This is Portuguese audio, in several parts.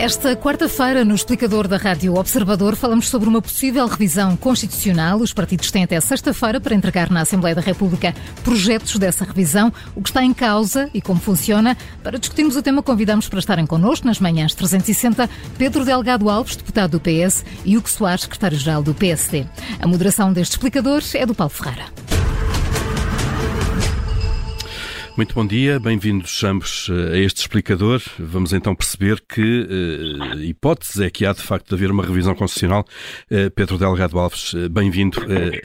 Esta quarta-feira, no explicador da Rádio Observador, falamos sobre uma possível revisão constitucional. Os partidos têm até sexta-feira para entregar na Assembleia da República projetos dessa revisão, o que está em causa e como funciona. Para discutirmos o tema, convidamos para estarem connosco nas manhãs 360 Pedro Delgado Alves, deputado do PS, e Hugo Soares, secretário-geral do PSD. A moderação deste explicador é do Paulo Ferreira. Muito bom dia, bem-vindos ambos eh, a este explicador. Vamos então perceber que uh, hipótese é que há de facto de haver uma revisão constitucional. Uh, Pedro Delgado Alves, uh, bem-vindo.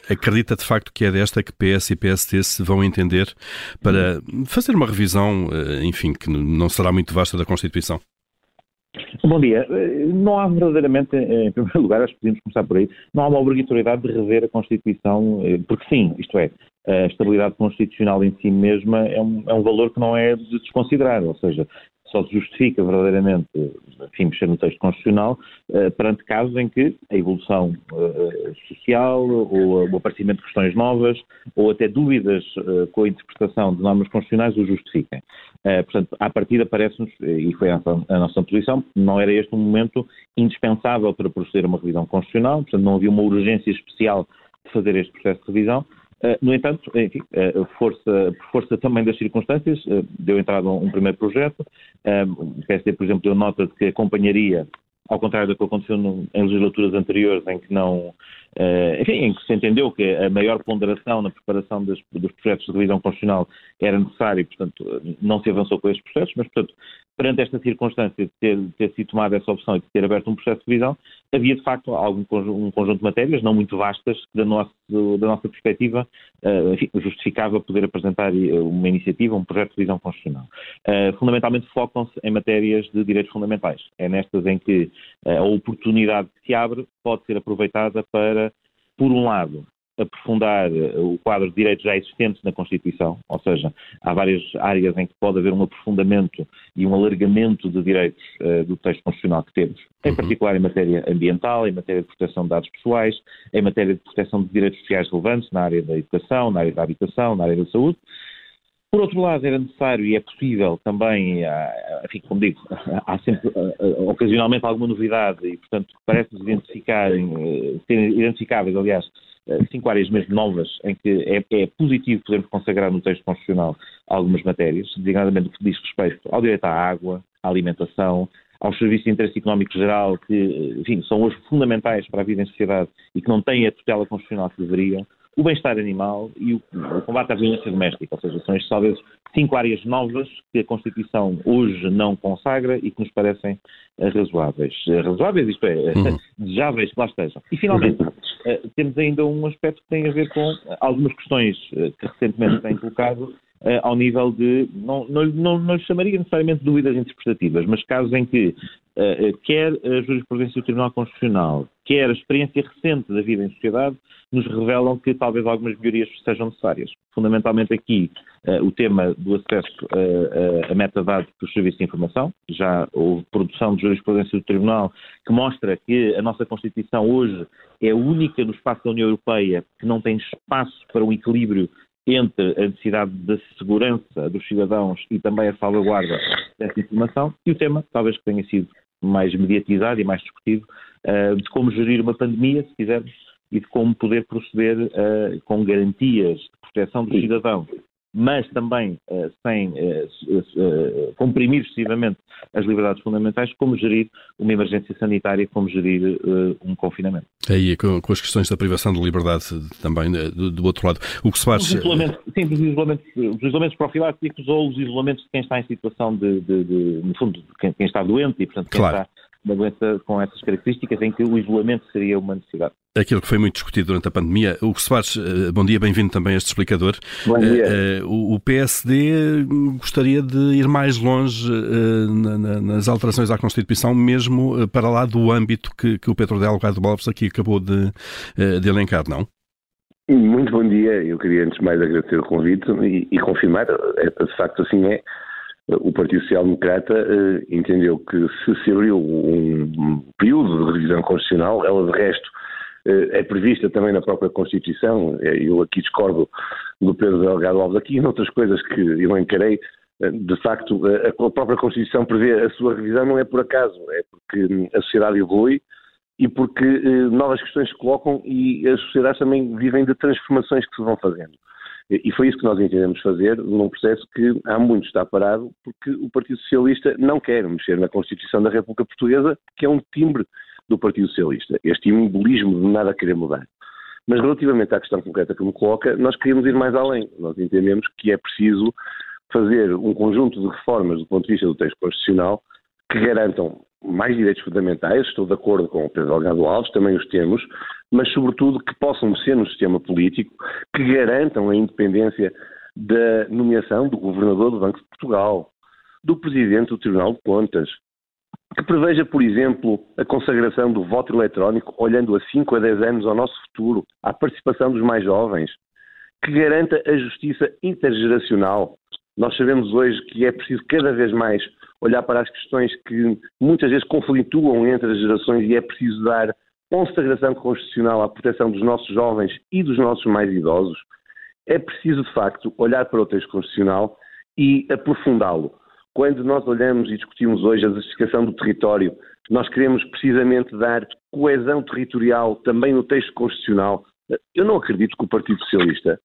acredita de facto que é desta que PS e PST se vão entender para fazer uma revisão, enfim, que não será muito vasta da Constituição? Bom dia. Não há verdadeiramente, em primeiro lugar, acho que podemos começar por aí, não há uma obrigatoriedade de rever a Constituição, porque sim, isto é, a estabilidade constitucional em si mesma é um, é um valor que não é de desconsiderar, ou seja, só se justifica verdadeiramente, enfim, mexer no texto constitucional uh, perante casos em que a evolução uh, social ou o aparecimento de questões novas ou até dúvidas uh, com a interpretação de normas constitucionais o justifiquem. portanto, à partida parece-nos, e foi a a nossa posição, não era este um momento indispensável para proceder a uma revisão constitucional, portanto não havia uma urgência especial de fazer este processo de revisão, eh, no entanto, enfim, eh, força, por força também das circunstâncias, eh, deu entrada um, primeiro projeto. O PSD, por exemplo, deu nota de que acompanharia ao contrário do que aconteceu em legislaturas anteriores, em que não, enfim, em que se entendeu que a maior ponderação na preparação dos projetos de revisão constitucional era necessária e, portanto, não se avançou com estes processos, mas, portanto, perante esta circunstância de ter, de ter sido tomada essa opção e de ter aberto um processo de revisão, havia, de facto, algum um conjunto de matérias, não muito vastas, que, da, nosso, da nossa perspectiva, uh, enfim, justificava poder apresentar uma iniciativa, um projeto de revisão constitucional. Uh, fundamentalmente focam-se em matérias de direitos fundamentais. É nestas em que a oportunidade que se abre pode ser aproveitada para, por um lado, aprofundar eh, o quadro de direitos já existentes na Constituição, ou seja, há várias áreas em que pode haver um aprofundamento e um alargamento de direitos uh, do texto constitucional que temos, em uhum. particular em matéria ambiental, em matéria de proteção de dados pessoais, em matéria de proteção de direitos sociais relevantes na área da educação, na área da habitação, na área da saúde, por outro lado, era necessário e é possível também, enfim, como digo, há sempre ocasionalmente alguma novidade e, portanto, parece-nos identificarem, eh, serem identificáveis, aliás, eh, cinco áreas mesmo novas em que é, é positivo podermos consagrar no texto constitucional algumas matérias, designadamente o que diz respeito ao direito à água, à alimentação, aos serviços de interesse económico geral, que, enfim, são hoje fundamentais para a vida em sociedade e que não têm a tutela constitucional que deveriam, o bem-estar animal e o, o, combate à violência doméstica, ou seja, são estas talvez cinco áreas novas que a Constituição hoje não consagra e que nos parecem uh, razoáveis. Razoáveis, isto é, uhum. desejáveis que lá estejam. E finalmente, uh, temos ainda um aspecto que tem a ver com algumas questões que recentemente têm colocado uh, ao nível de, não, não, não, não chamaria necessariamente dúvidas interpretativas, mas casos em que uh, quer a jurisprudência do Tribunal Constitucional, quer a experiência recente da vida em sociedade, nos revelam que talvez algumas melhorias sejam necessárias. Fundamentalmente aqui uh, o tema do acesso uh, a metadados dos serviços de informação. Já houve produção de jurisprudência do Tribunal que mostra que a nossa Constituição hoje é a única no espaço da União Europeia que não tem espaço para um equilíbrio entre a necessidade da segurança dos cidadãos e também a salvaguarda dessa informação e o tema, talvez que tenha sido mais mediatizado e mais discutido, uh, de como gerir uma pandemia, se quisermos, e de como poder proceder uh, com garantias de proteção dos cidadãos mas também uh, sem uh, comprimir excessivamente as liberdades fundamentais, como gerir uma emergência sanitária, como gerir um confinamento. Aí, com, com, as questões da privação de liberdade também do, do outro lado. O que se faz... Os isolamentos, sim, os isolamentos, os isolamentos profiláticos ou os isolamentos de quem está em situação de, de, de no fundo, quem, quem, está doente e, portanto, quem claro. está uma doença com essas características em que o isolamento seria uma necessidade. Aquilo que foi muito discutido durante a pandemia. O faz, eh, bom dia, bem-vindo também a este explicador. Bom dia. Uh, o PSD gostaria de ir mais longe nas alterações à Constituição, mesmo para lá do âmbito que, que o Pedro Delgado Alves aqui acabou de, de elencar, não? Muito bom dia. Eu queria antes de mais agradecer o convite e, e confirmar, de facto assim é, o Partido Social Democrata uh, entendeu que se se abriu um período de revisão constitucional, ela de resto uh, é prevista também na própria Constituição, eh, eu aqui discordo do Pedro Delgado Alves aqui, e noutras coisas que eu encarei, de facto, a própria Constituição prevê a sua revisão não é por acaso, é porque a sociedade evolui e porque novas questões se colocam e as sociedades também vivem de transformações que se vão fazendo. E foi isso que nós entendemos fazer num processo que há muito está parado, porque o Partido Socialista não quer mexer na Constituição da República Portuguesa, que é um timbre do Partido Socialista, este immobilismo de nada querer mudar. Mas relativamente à questão concreta que me coloca, nós queríamos ir mais além. Nós entendemos que é preciso fazer um conjunto de reformas do ponto de vista do texto constitucional que garantam mais direitos fundamentais, estou de acordo com o Pedro Delgado Alves, também os temos, mas sobretudo que possam ser no sistema político, que garantam a independência da nomeação do Governador do Banco de Portugal, do Presidente do Tribunal de Contas, que preveja, por exemplo, a consagração do voto eletrónico olhando a 5 a 10 anos ao nosso futuro, à participação dos mais jovens, que garanta a justiça intergeracional. Nós sabemos hoje que é preciso cada vez mais olhar para as questões que muitas vezes conflituam entre as gerações e é preciso dar consagração constitucional à proteção dos nossos jovens e dos nossos mais idosos. É preciso, de facto, olhar para o texto constitucional e aprofundá-lo. Quando nós olhamos e discutimos hoje a desertificação do território, nós queremos precisamente dar coesão territorial também no texto constitucional. Eu não acredito que o Partido Socialista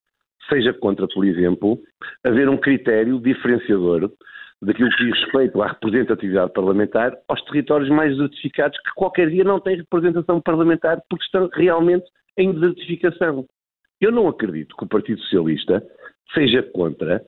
seja contra, por exemplo, haver um critério diferenciador daquilo que diz respeito à representatividade parlamentar aos territórios mais desertificados que qualquer dia não têm representação parlamentar porque estão realmente em desertificação. Eu não acredito que o Partido Socialista seja contra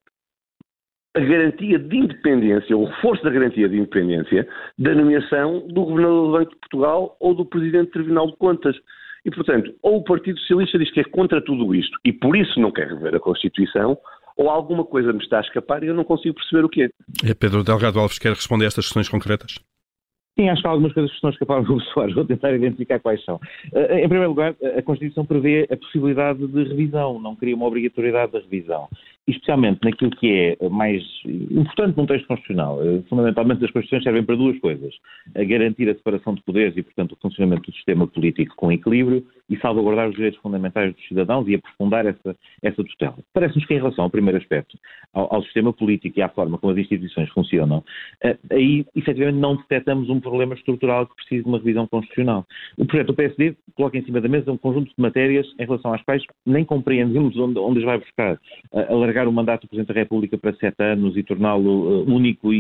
a garantia de independência, o reforço da garantia de independência da nomeação do Governador do Banco de Portugal ou do Presidente do Tribunal de Contas. E, portanto, ou o Partido Socialista diz que é contra tudo isto e por isso não quer rever a Constituição, ou alguma coisa me está a escapar e eu não consigo perceber o que é. é Pedro Delgado Alves quer responder a estas questões concretas? Sim, acho que há algumas coisas que estão a escapar do Soares, vou tentar identificar quais são. Eh, em primeiro lugar, a Constituição prevê a possibilidade de revisão, não cria uma obrigatoriedade da revisão especialmente naquilo que é mais importante num texto constitucional. Eh, fundamentalmente, as Constituições servem para duas coisas: a garantir a separação de poderes e, portanto, o funcionamento do sistema político com equilíbrio e salvaguardar os direitos fundamentais dos cidadãos e aprofundar essa, essa tutela. Parece-nos que, em relação ao primeiro aspecto, ao, ao, sistema político e à forma como as instituições funcionam, eh, aí, efetivamente, não detectamos um problema estrutural que precise de uma revisão constitucional. O projeto do PSD coloca em cima da mesa um conjunto de matérias em relação às quais nem compreendemos onde, onde as vai buscar. A, alargar o mandato do Presidente da República para sete anos e torná-lo uh, único e,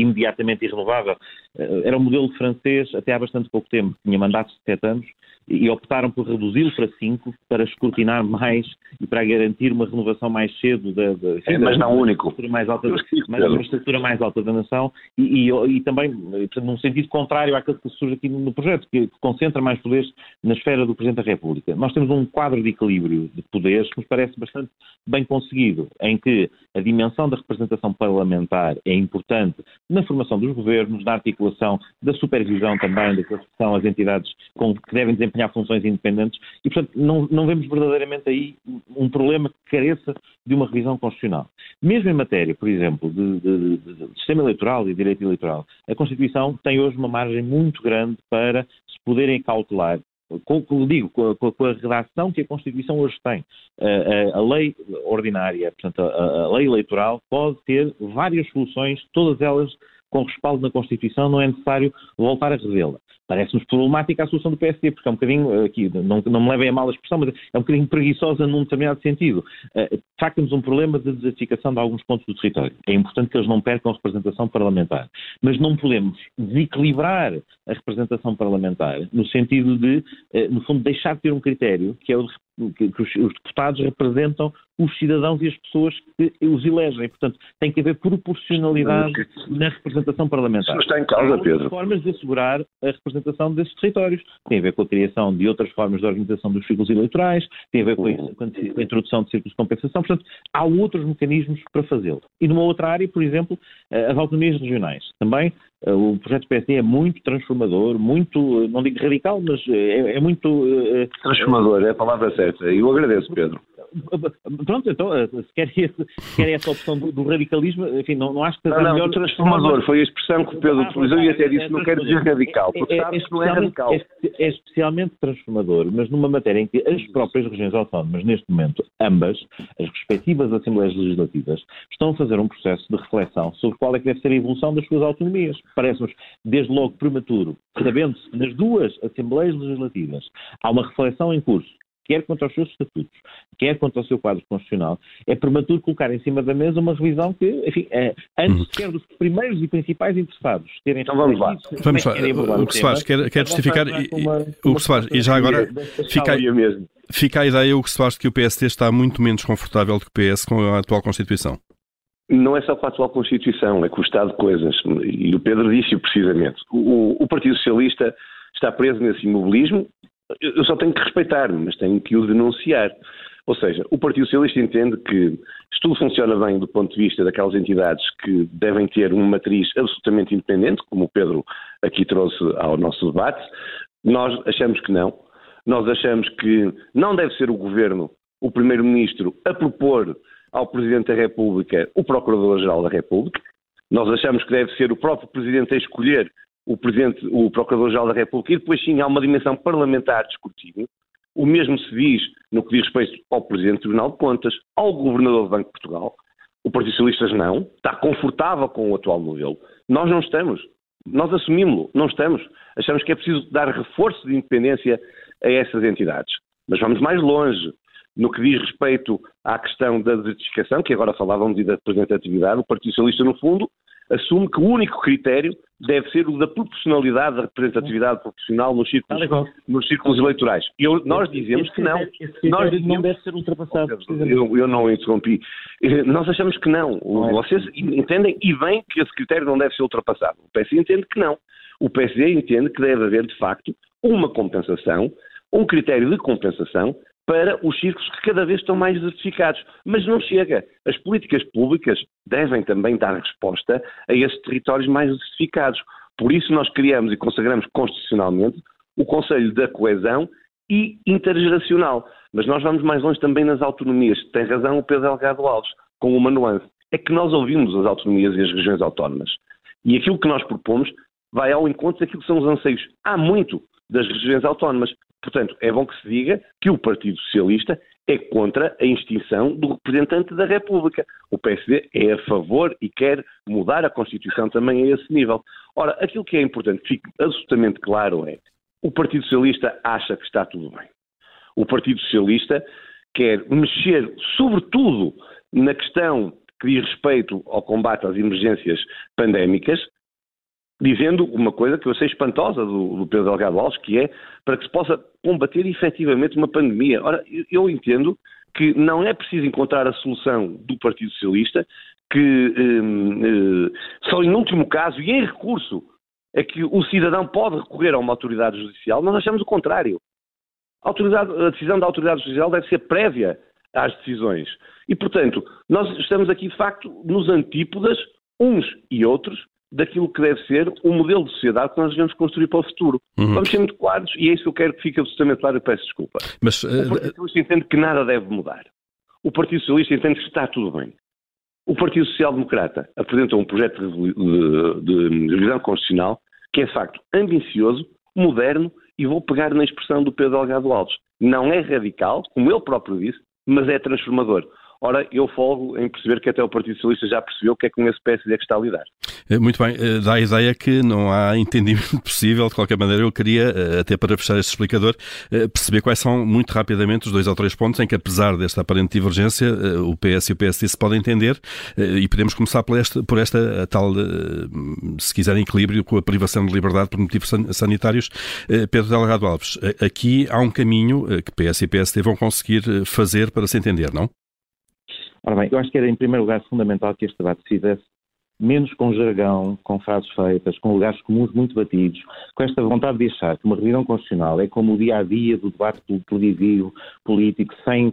imediatamente irrenovável. Uh, era um modelo francês até há bastante pouco tempo, tinha mandatos de sete anos e optaram por reduzi-lo para cinco para escrutinar mais e para garantir uma renovação mais cedo da, da, é, mas não único. mais alta, mas uma estrutura mais alta da nação. E, e, e também portanto, num sentido contrário àquilo que surge aqui no projeto que, que concentra mais poderes na esfera do Presidente da República. Nós temos um quadro de equilíbrio de poderes que nos parece bastante bem conseguido em que a dimensão da representação parlamentar é importante na formação dos governos, na articulação da supervisão também daquilo que são as entidades com, que devem desempenhar funções independentes e, portanto, não, não vemos verdadeiramente aí um problema que careça de uma revisão constitucional. Mesmo em matéria, por exemplo, de, de, de, sistema eleitoral e direito eleitoral, a Constituição tem hoje uma margem muito grande para se poderem cautelar com, digo, com a, com a, redação que a Constituição hoje tem. A, a, a lei ordinária, portanto, a, lei eleitoral, pode ter várias soluções, todas elas com respaldo na Constituição, não é necessário voltar a revê-la. Parece-nos problemática a solução do PSD, porque é um bocadinho, aqui, não, não me levem a mal a expressão, mas é um bocadinho preguiçosa num determinado sentido. Uh, de facto, temos um problema de desertificação de alguns pontos do território. É importante que eles não percam a representação parlamentar. Mas não podemos desequilibrar a representação parlamentar no sentido de, uh, no fundo, deixar de ter um critério, que é o de que, os, os, deputados representam os cidadãos e as pessoas que os elegem. Portanto, tem que haver proporcionalidade na representação parlamentar. Isso está em causa, Pedro. Formas de assegurar a representação desses territórios. Tem a ver com a criação de outras formas de organização dos ciclos eleitorais, tem a ver com a, introdução de círculos de compensação. Portanto, há outros mecanismos para fazê-lo. E numa outra área, por exemplo, as autonomias regionais. Também eh, o projeto PSD é muito transformador, muito, não digo radical, mas é, é muito... Transformador, é a palavra certa. E eu agradeço, Pedro. Pronto, então, se quer, esse, se quer essa opção do, do, radicalismo, enfim, não, não acho que seja não, não, melhor... transformador foi a expressão que o Pedro utilizou e até disse, não quero dizer radical, porque é, é, sabe que não é radical. É, é especialmente transformador, mas numa matéria em que as próprias regiões autónomas, neste momento, ambas, as respectivas Assembleias Legislativas, estão a fazer um processo de reflexão sobre qual é que deve ser a evolução das suas autonomias. Parece-nos, desde logo, prematuro, sabendo-se nas duas Assembleias Legislativas há uma reflexão em curso quer contra os seus estatutos, quer contra o seu quadro constitucional, é prematuro colocar em cima da mesa uma revisão que, enfim, é, antes uhum. sequer dos primeiros e principais interessados terem... Então vamos lá. Vamos lá. O que se faz, quer, quer justificar... Uma, o que se faz, e já agora fica, fica a ideia, o que se faz de que o PSD está muito menos confortável do que o PS com a atual Constituição. Não é só com a atual Constituição, é com o estado de coisas. E o Pedro disse precisamente. O, o Partido Socialista está preso nesse imobilismo, eu só tenho que respeitar, mas tenho que o denunciar. Ou seja, o Partido Socialista entende que se tudo funciona bem do ponto de vista daquelas entidades que devem ter uma matriz absolutamente independente, como o Pedro aqui trouxe ao nosso debate, nós achamos que não. Nós achamos que não deve ser o Governo, o Primeiro-Ministro, a propor ao Presidente da República o Procurador-Geral da República. Nós achamos que deve ser o próprio Presidente a escolher o Presidente, o Procurador-Geral da República, e depois sim há uma dimensão parlamentar de escrutínio. O mesmo se diz no que diz respeito ao Presidente do Tribunal de Contas, ao Governador do Banco de Portugal. O Partido Socialista não, está confortável com o atual modelo. Nós não estamos. Nós assumimos-lo, não estamos. Achamos que é preciso dar reforço de independência a essas entidades. Mas vamos mais longe. No que diz respeito à questão da desertificação, que agora falávamos e da representatividade, o Partido Socialista, no fundo, assume que o único critério deve ser o da proporcionalidade da representatividade profissional nos círculos, nos círculos eleitorais. Eu, nós dizemos que não. Nós dizemos, não deve ser ultrapassado. Eu, eu não interrompi. Eh, nós achamos que não. não é. Vocês entendem e bem que esse critério não deve ser ultrapassado. O PSD entende que não. O PSD entende que deve haver, de facto, uma compensação, um critério de compensação para os círculos que cada vez estão mais desertificados. Mas não chega. As políticas públicas devem também dar resposta a esses territórios mais desertificados. Por isso nós criamos e consagramos constitucionalmente o Conselho da Coesão e Intergeracional. Mas nós vamos mais longe também nas autonomias. Tem razão o Pedro Delgado Alves, com uma nuance. É que nós ouvimos as autonomias e as regiões autónomas. E aquilo que nós propomos vai ao encontro daquilo que são os anseios. Há muito das regiões autónomas. Portanto, é bom que se diga que o Partido Socialista é contra a extinção do representante da República. O PSD é a favor e quer mudar a Constituição também a esse nível. Ora, aquilo que é importante que fique absolutamente claro é o Partido Socialista acha que está tudo bem. O Partido Socialista quer mexer, sobretudo, na questão que diz respeito ao combate às emergências pandémicas, dizendo uma coisa que eu sei espantosa do, do Pedro Delgado Alves, que é para que se possa combater efetivamente uma pandemia. Ora, eu entendo que não é preciso encontrar a solução do Partido Socialista, que hum, eh, só em último caso e em recurso é que o cidadão pode recorrer a uma autoridade judicial, nós achamos o contrário. A, a decisão da autoridade judicial deve ser prévia às decisões. E, portanto, nós estamos aqui, de facto, nos antípodas, uns e outros, daquilo que deve ser o modelo de sociedade que nós devemos construir para o futuro. Uhum. Vamos ser muito claros e é isso que eu quero que fique absolutamente claro e peço desculpa. Mas, uh... O Partido Socialista entende que nada deve mudar. O Partido Socialista entende que está tudo bem. O Partido Social Democrata apresenta um projeto de, de, de revisão constitucional que é, de facto, ambicioso, moderno e vou pegar na expressão do Pedro Delgado Alves. Não é radical, como ele próprio disse, mas é transformador. Ora, eu folgo em perceber que até o Partido Socialista já percebeu que é com esse PSD que está a lidar. Eh, muito bem, eh, dá a ideia que não há entendimento possível. De qualquer maneira, eu queria, eh, até para fechar este explicador, perceber quais são, muito rapidamente, os dois ou três pontos em que, apesar desta aparente divergência, o PS e o PSD se podem entender e podemos começar por esta, por esta tal, se quiserem, equilíbrio com a privação de liberdade por motivos sanitários. Pedro Delgado Alves, aqui há um caminho que PS e PSD vão conseguir fazer para se entender, não? Ora bem, eu acho que era em primeiro lugar fundamental que este debate se fizesse menos com jargão, com frases feitas, com lugares comuns muito batidos, com esta vontade de achar que uma revisão constitucional é como o dia a dia do debate televisivo, político, sem,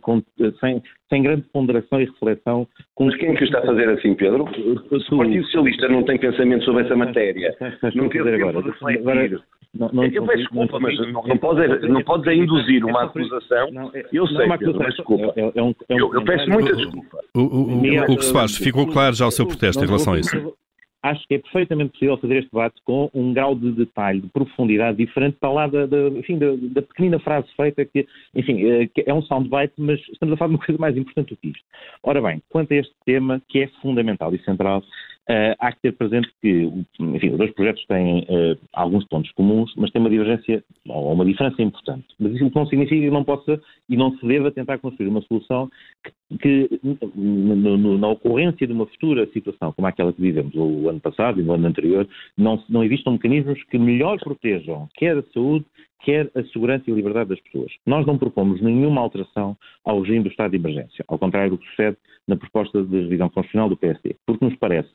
sem, sem grande ponderação e reflexão. Com... Mas quem é que está a fazer assim, Pedro? O Partido Socialista não tem pensamento sobre essa matéria. Não quer dizer agora. agora não, não, eu peço desculpa, mas não, não podes, não podes é induzir uma acusação. É, eu sei, Pedro, mas desculpa. É, é é eu, eu, peço muita desculpa. O, o, o, o que se faz? Ficou claro já o seu protesto em relação a isso? Acho que é perfeitamente possível fazer este debate com um grau de detalhe, de profundidade diferente para lá da, da, enfim, da, da pequenina frase feita que, enfim, é, que é um soundbite, mas estamos a falar de uma coisa mais importante do que isto. Ora bem, quanto a este tema que é fundamental e central, Uh, há que ter presente que, enfim, os dois projetos têm uh, alguns pontos comuns, mas têm uma divergência, ou uma diferença importante. Mas isso não significa que não possa e não se deva tentar construir uma solução que, que no, no, na ocorrência de uma futura situação como aquela que vivemos o ano passado e no ano anterior, não, não existam mecanismos que melhor protejam quer a saúde, quer a segurança e a liberdade das pessoas. Nós não propomos nenhuma alteração ao regime do estado de emergência, ao contrário do que sucede na proposta de revisão constitucional do PSD, porque nos parece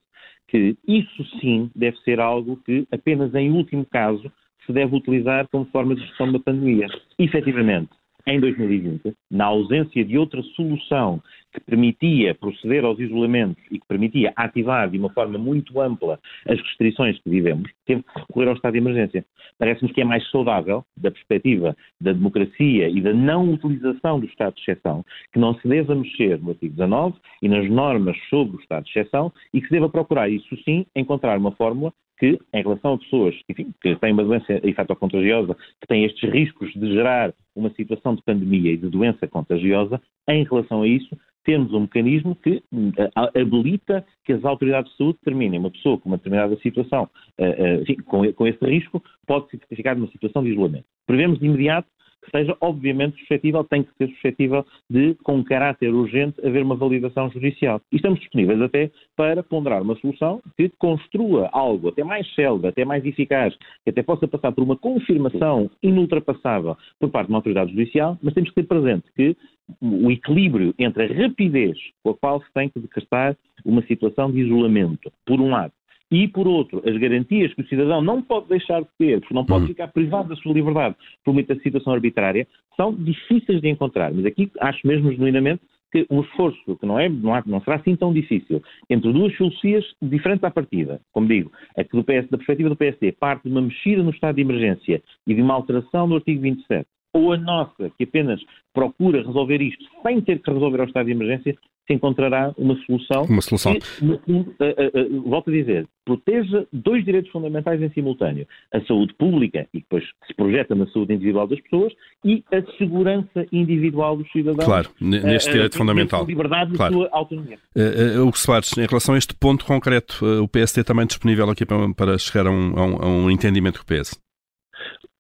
que isso sim deve ser algo que apenas em último caso se deve utilizar como forma de gestão da pandemia. Efetivamente, em 2020, na ausência de outra solução que permitia proceder aos isolamentos e que permitia ativar de uma forma muito ampla as restrições que vivemos, teve que recorrer ao estado de emergência. Parece-nos que é mais saudável, da perspectiva da democracia e da não utilização do estado de exceção, que não se deva mexer no artigo 19 e nas normas sobre o estado de exceção e que se deva procurar, isso sim, encontrar uma fórmula que, em relação a pessoas enfim, que têm uma doença infectocontagiosa, que têm estes riscos de gerar uma situação de pandemia e de doença contagiosa, em relação a isso, temos um mecanismo que uh, habilita que as autoridades de saúde determinem uma pessoa com uma determinada situação, uh, uh, enfim, com, esse risco, pode ser certificado numa situação de isolamento. Prevemos de imediato seja, obviamente, suscetível, tem que ser suscetível de, com caráter urgente, haver uma validação judicial. E estamos disponíveis até para ponderar uma solução que construa algo até mais célebre, até mais eficaz, que até possa passar por uma confirmação inultrapassável por parte de uma autoridade judicial, mas temos que ter presente que o equilíbrio entre a rapidez com a qual se tem que decretar uma situação de isolamento, por um lado, e, por outro, as garantias que o cidadão não pode deixar de ter, porque não pode hum. ficar privado da sua liberdade por muita situação arbitrária, são difíceis de encontrar. Mas aqui acho mesmo genuinamente que um esforço que não, é, não, há, não, será assim tão difícil, entre duas filosofias diferentes à partida, como digo, a que do PS, da perspectiva do PSD parte de uma mexida no estado de emergência e de uma alteração do artigo 27, ou a nossa, que apenas procura resolver isto sem ter que resolver ao estado de emergência, se encontrará uma solução, uma solução. que, no uh, uh, volto a dizer, proteja dois direitos fundamentais em simultâneo. A saúde pública, e depois se projeta na saúde individual das pessoas, e a segurança individual dos cidadãos. Claro, neste direito fundamental. liberdade claro. e sua autonomia. Uh, uh, Soares, em relação a este ponto concreto, uh, o PSD também disponível aqui para, para chegar a um, a, um, a um, entendimento com o PS?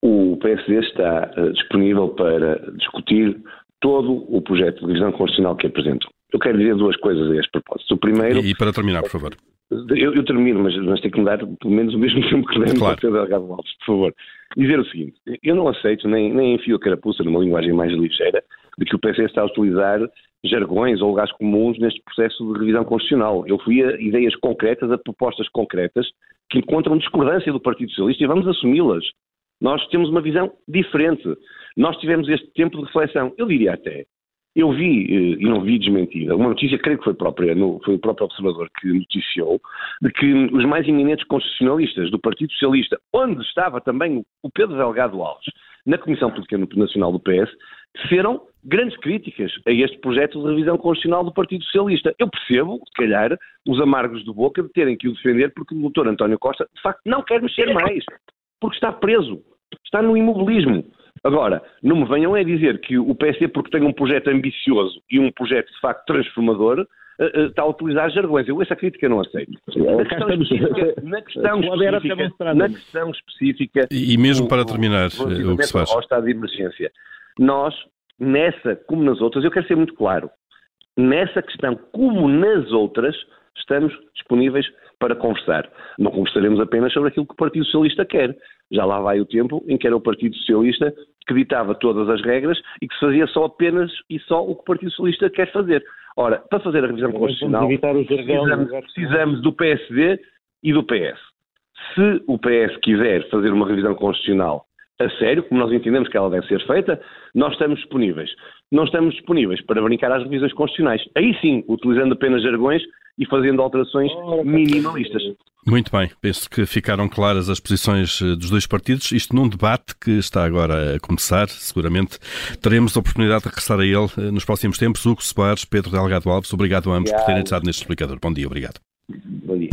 O PSD está disponível para discutir todo o projeto de revisão constitucional que apresentou. Eu quero dizer duas coisas a este propósito. O primeiro. E, e para terminar, por favor. Eu, eu, termino, mas, mas tem que me dar pelo menos o mesmo tempo que demos claro. ao Delgado Alves, por favor. Dizer o seguinte: eu não aceito, nem, nem enfio a carapuça numa linguagem mais ligeira, de que o PC está a utilizar jargões ou lugares comuns neste processo de revisão constitucional. Eu fui a ideias concretas, a propostas concretas que encontram discordância do Partido Socialista e vamos assumi-las. Nós temos uma visão diferente. Nós tivemos este tempo de reflexão. Eu diria até eu vi, eh, e não vi desmentida, uma notícia, creio que foi, própria, foi o próprio observador que noticiou, de que os mais eminentes constitucionalistas do Partido Socialista, onde estava também o Pedro Delgado Alves, na Comissão Política Nacional do PS, fizeram grandes críticas a este projeto de revisão constitucional do Partido Socialista. Eu percebo, se calhar, os amargos do Boca de terem que o defender porque o doutor António Costa, de facto, não quer mexer mais, porque está preso, está no imobilismo. Agora, não me venham a dizer que o PSD, porque tem um projeto ambicioso e um projeto de facto transformador, eh, eh, está a utilizar jargões. Eu essa crítica não aceito. Na questão específica, na questão específica, na questão específica e, mesmo para terminar, o, o que se faz? ao estado de emergência, nós, nessa como nas outras, eu quero ser muito claro, nessa questão como nas outras, estamos disponíveis para conversar. Não conversaremos apenas sobre aquilo que o Partido Socialista quer. Já lá vai o tempo em que era o Partido Socialista que ditava todas as regras e que se fazia só apenas e só o que o Partido Socialista quer fazer. Ora, para fazer a revisão constitucional, precisamos, precisamos do PSD e do PS. Se o PS quiser fazer uma revisão constitucional a sério, como nós entendemos que ela deve ser feita, nós estamos disponíveis. Não estamos disponíveis para brincar às revisões constitucionais. Aí sim, utilizando apenas jargões e fazendo alterações minimalistas. Muito bem, penso que ficaram claras as posições eh, dos dois partidos. Isto num debate que está agora a começar, seguramente teremos a oportunidade de regressar a ele eh, nos próximos tempos. Hugo Soares, Pedro Delgado Alves, obrigado a ambos obrigado. por terem estado neste explicador. Bom dia, obrigado. Bom dia.